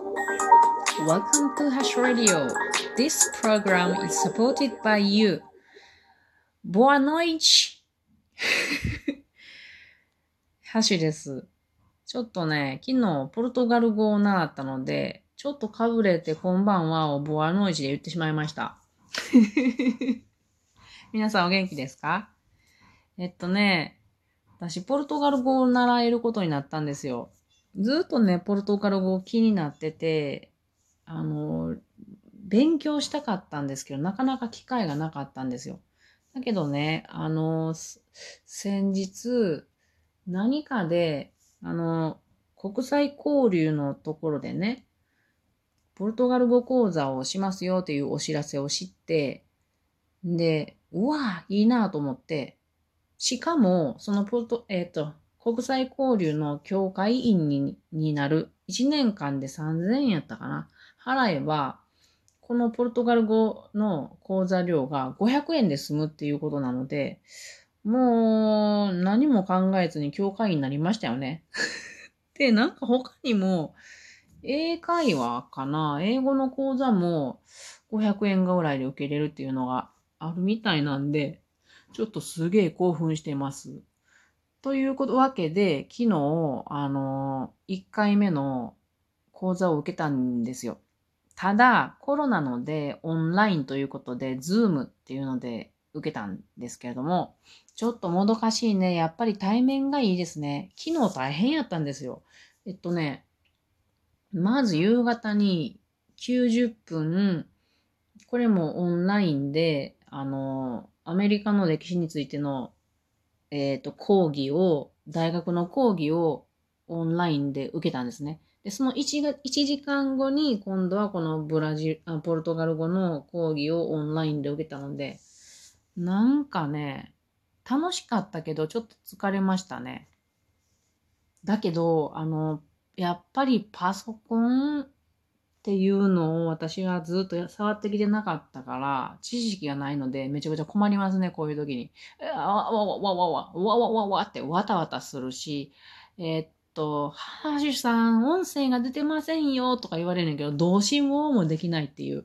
Welcome to Hash Radio. This program is supported by you. Boa noite! ハシです。ちょっとね、昨日ポルトガル語を習ったので、ちょっとかぶれてこんばんはをボアノイチで言ってしまいました。皆さんお元気ですか？えっとね、私ポルトガル語を習えることになったんですよ。ずっとね、ポルトガル語気になってて、あの、勉強したかったんですけど、なかなか機会がなかったんですよ。だけどね、あの、先日、何かで、あの、国際交流のところでね、ポルトガル語講座をしますよっていうお知らせを知って、で、うわぁいいなと思って、しかも、そのポルト、えっ、と、国際交流の協会員にになる1年間で3000円やったかな。払えば、このポルトガル語の講座料が500円で済むっていうことなので、もう何も考えずに協会員になりましたよね。で、なんか他にも、英会話かな英語の講座も500円ぐらいで受けれるっていうのがあるみたいなんで、ちょっとすげえ興奮してます。ということわけで、昨日、あの、1回目の講座を受けたんですよ。ただ、コロナのでオンラインということで、ズームっていうので受けたんですけれども、ちょっともどかしいね。やっぱり対面がいいですね。昨日大変やったんですよ。えっとね、まず夕方に90分、これもオンラインで、あの、アメリカの歴史についての、えっ、と、講義を、大学の講義をオンラインで受けたんですね。で、その 1, が1時間後に、今度はこのブラジル、ポルトガル語の講義をオンラインで受けたので、なんかね、楽しかったけど、ちょっと疲れましたね。だけど、あの、やっぱりパソコンっていうのを私はずっと触ってきてなかったから、知識がないのでめちゃくちゃ困りますね、こういう時に。わわわわわわわわわわってわたわたするし、えーっと、ハーシュさん、音声が出てませんよとか言われるんだけど、どうしようもできないっていう。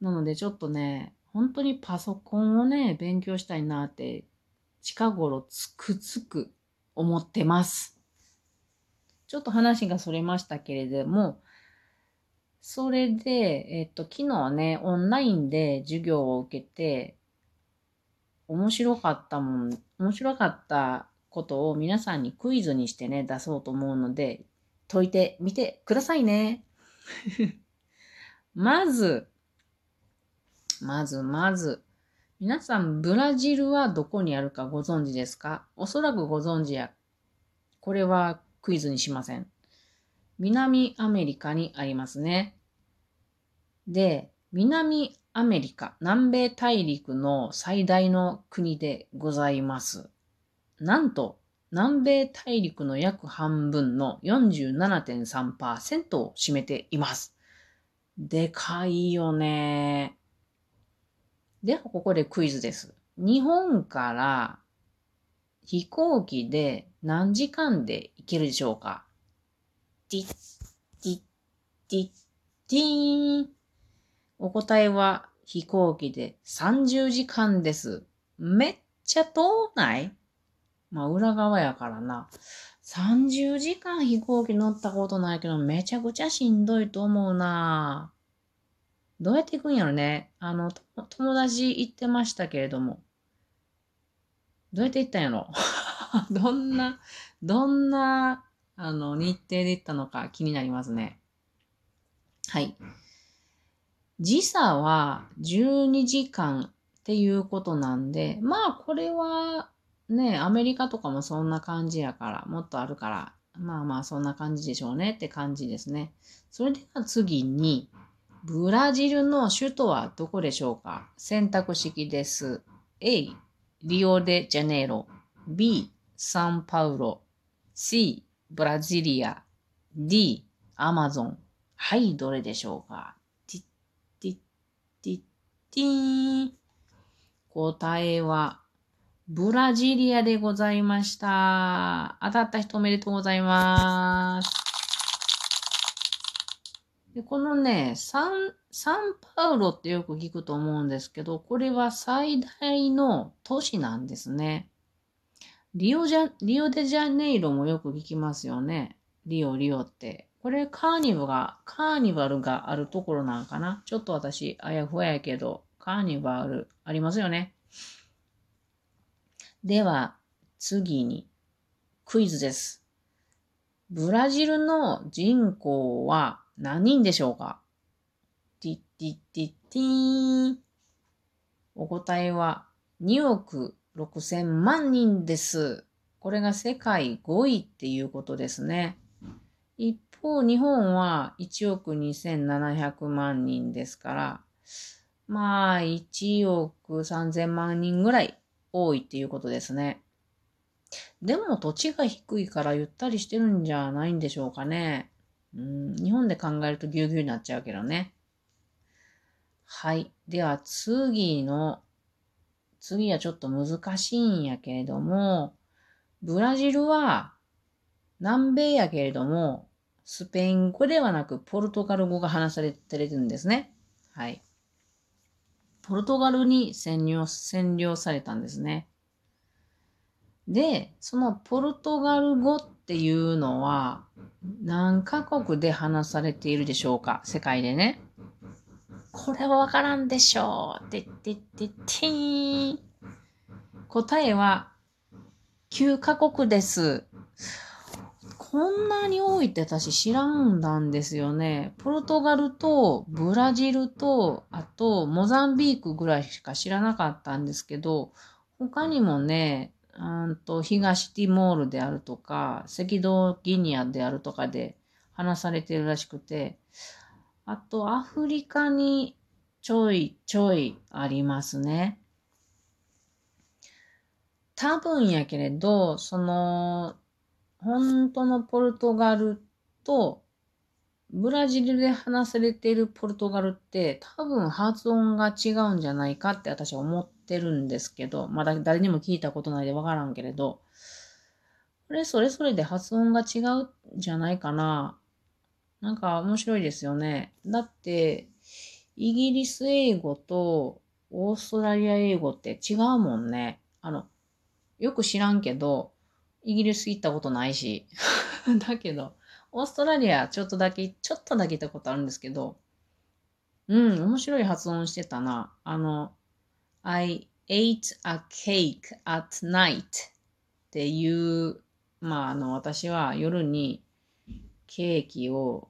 なのでちょっとね、本当にパソコンをね、勉強したいなって、近頃つくつく思ってます。ちょっと話がそれましたけれども、それで、えっと、昨日ね、オンラインで授業を受けて、面白かったもん、面白かったことを皆さんにクイズにしてね、出そうと思うので、解いてみてくださいね。まず、まずまず、皆さん、ブラジルはどこにあるかご存知ですか？おそらくご存知や。これはクイズにしません。南アメリカにありますね。で、南アメリカ、南米大陸の最大の国でございます。なんと、南米大陸の約半分の47.3%を占めています。でかいよね。では、ここでクイズです。日本から飛行機で何時間で行けるでしょうか？ティッ、ティッ、ティッ、ティーン。お答えは飛行機で30時間です。めっちゃ遠ないまあ、裏側やからな。30時間飛行機乗ったことないけど、めちゃくちゃしんどいと思うなどうやって行くんやろね。あの、友達行ってましたけれども。どうやって行ったんやろどんな、どんな、あの、日程で行ったのか気になりますね。はい。時差は12時間っていうことなんで、まあこれはね、アメリカとかもそんな感じやから、もっとあるから、まあまあそんな感じでしょうねって感じですね。それでは次に、ブラジルの首都はどこでしょうか？選択式です。A、リオデジャネイロ。B、サンパウロ。C、ブラジリア。D、アマゾン。はい、どれでしょうか？ティッティッティッティーン。答えは、ブラジリアでございました。当たった人おめでとうございます。で、このね、サン、サンパウロってよく聞くと思うんですけど、これは最大の都市なんですね。リオジャ、リオデジャネイロもよく聞きますよね。リオ、リオって。これカーニバルが、カーニバルがあるところなんかなちょっと私、あやふややけど、カーニバルありますよね。では、次に、クイズです。ブラジルの人口は何人でしょうか？ティッティッティッティーン。お答えは2億6千万人です。これが世界5位っていうことですね。一方、日本は1億2700万人ですから、まあ、1億3000万人ぐらい多いっていうことですね。でも土地が低いからゆったりしてるんじゃないんでしょうかね。うん、日本で考えるとぎゅうぎゅうになっちゃうけどね。はい。では次の、次はちょっと難しいんやけれども、ブラジルは南米やけれども、スペイン語ではなくポルトガル語が話されてるんですね。はい。ポルトガルに占領、占領されたんですね。で、そのポルトガル語っていうのは何カ国で話されているでしょうか？世界でね。これはわからんでしょう。てってっててーん。答えは9カ国です。こんなに多いって私知らんだんですよね。ポルトガルとブラジルと、あとモザンビークぐらいしか知らなかったんですけど、他にもね、うんと東ティモールであるとか、赤道ギニアであるとかで話されてるらしくて、あとアフリカにちょいちょいありますね。多分やけれど、その、本当のポルトガルとブラジルで話されているポルトガルって多分発音が違うんじゃないかって私は思ってるんですけど、まだ誰にも聞いたことないでわからんけれど、これそれぞれで発音が違うんじゃないかな。なんか面白いですよね。だって、イギリス英語とオーストラリア英語って違うもんね。あの、よく知らんけど、イギリス行ったことないし。だけど、オーストラリアちょっとだけ、ちょっとだけ行ったことあるんですけど、うん、面白い発音してたな。あの、I ate a cake at night っていう、まあ、あの、私は夜にケーキを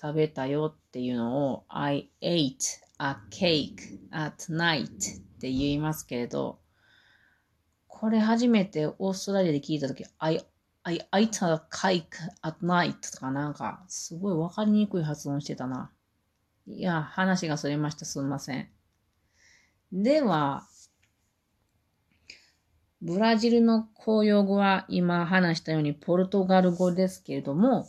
食べたよっていうのを I ate a cake at night って言いますけれど、これ初めてオーストラリアで聞いたとき、I I ate a cake at night とかなんか、すごいわかりにくい発音してたな。いや、話がそれました。すみません。では、ブラジルの公用語は今話したようにポルトガル語ですけれども、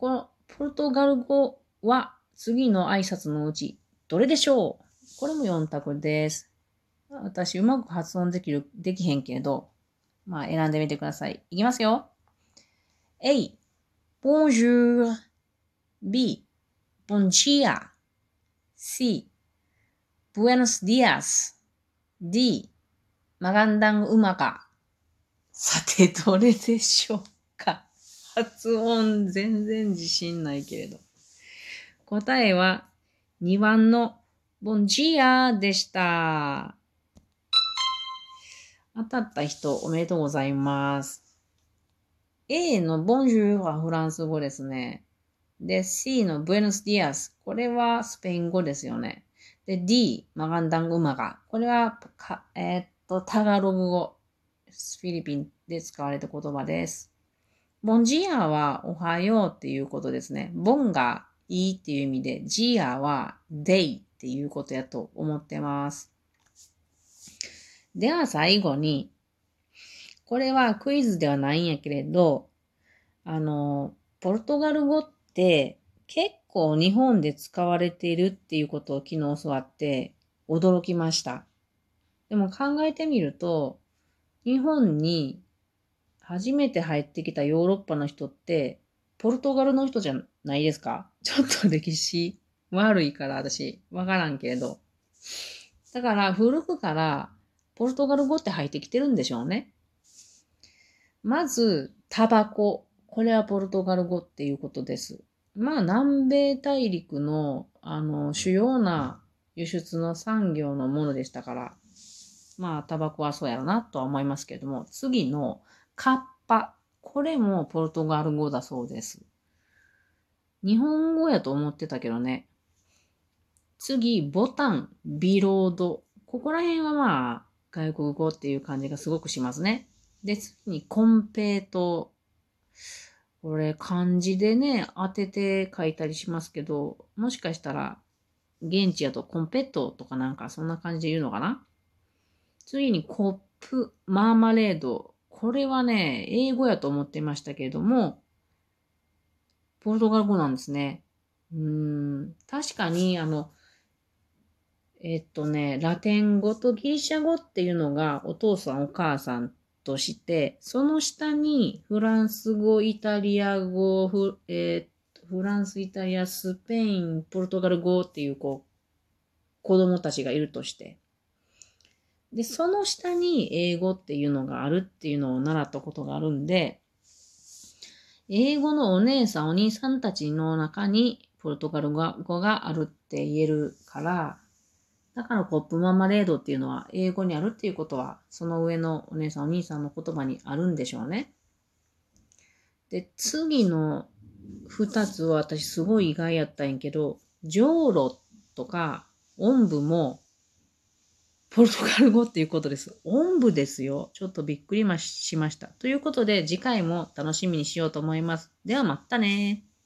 このポルトガル語は次の挨拶のうちどれでしょう？これも4択です。私うまく発音できる、できへんけれど、まあ選んでみてください。いきますよ。A. Bonjour. B. Dia. C. Buenos dias. D. Magandang umaga. さて、どれでしょう？か発音全然自信ないけれど。答えは2番のボンジアでした。当たった人おめでとうございます。A のボンジューはフランス語ですね。で、C のブエノスディアス。これはスペイン語ですよね。で、D、マガンダングマガ。これは、えー、っと、タガログ語。フィリピンで使われた言葉です。ボンジアはおはようっていうことですね。ボンがいいっていう意味で、ジアはデイっていうことやと思ってます。では最後に、これはクイズではないんやけれど、あの、ポルトガル語って結構日本で使われているっていうことを昨日教わって驚きました。でも考えてみると、日本に初めて入ってきたヨーロッパの人って、ポルトガルの人じゃないですか？ちょっと歴史悪いから私、わからんけれど。だから古くからポルトガル語って入ってきてるんでしょうね。まず、タバコ。これはポルトガル語っていうことです。まあ、南米大陸の、あの、主要な輸出の産業のものでしたから、まあ、タバコはそうやろなとは思いますけれども、次のカッパ。これもポルトガル語だそうです。日本語やと思ってたけどね。次、ボタン、ビロード。ここら辺はまあ、外国語っていう感じがすごくしますね。で、次に、コンペイト。これ、漢字でね、当てて書いたりしますけど、もしかしたら、現地やとコンペットとかなんかそんな感じで言うのかな次に、コップ、マーマレード。これはね、英語やと思ってましたけれども、ポルトガル語なんですね。うん、確かに、あの、えっとね、ラテン語とギリシャ語っていうのがお父さんお母さんとして、その下にフランス語、イタリア語、フ,、えー、フランス、イタリア、スペイン、ポルトガル語っていうこう子供たちがいるとして。で、その下に英語っていうのがあるっていうのを習ったことがあるんで、英語のお姉さん、お兄さんたちの中にポルトガル語があるって言えるから、だからコップママレードっていうのは英語にあるっていうことは、その上のお姉さんお兄さんの言葉にあるんでしょうね。で、次の二つは私すごい意外やったんやけど、ジョーロとか、おんぶも、ポルトガル語っていうことです。音部ですよ。ちょっとびっくりしました。ということで、次回も楽しみにしようと思います。ではまたね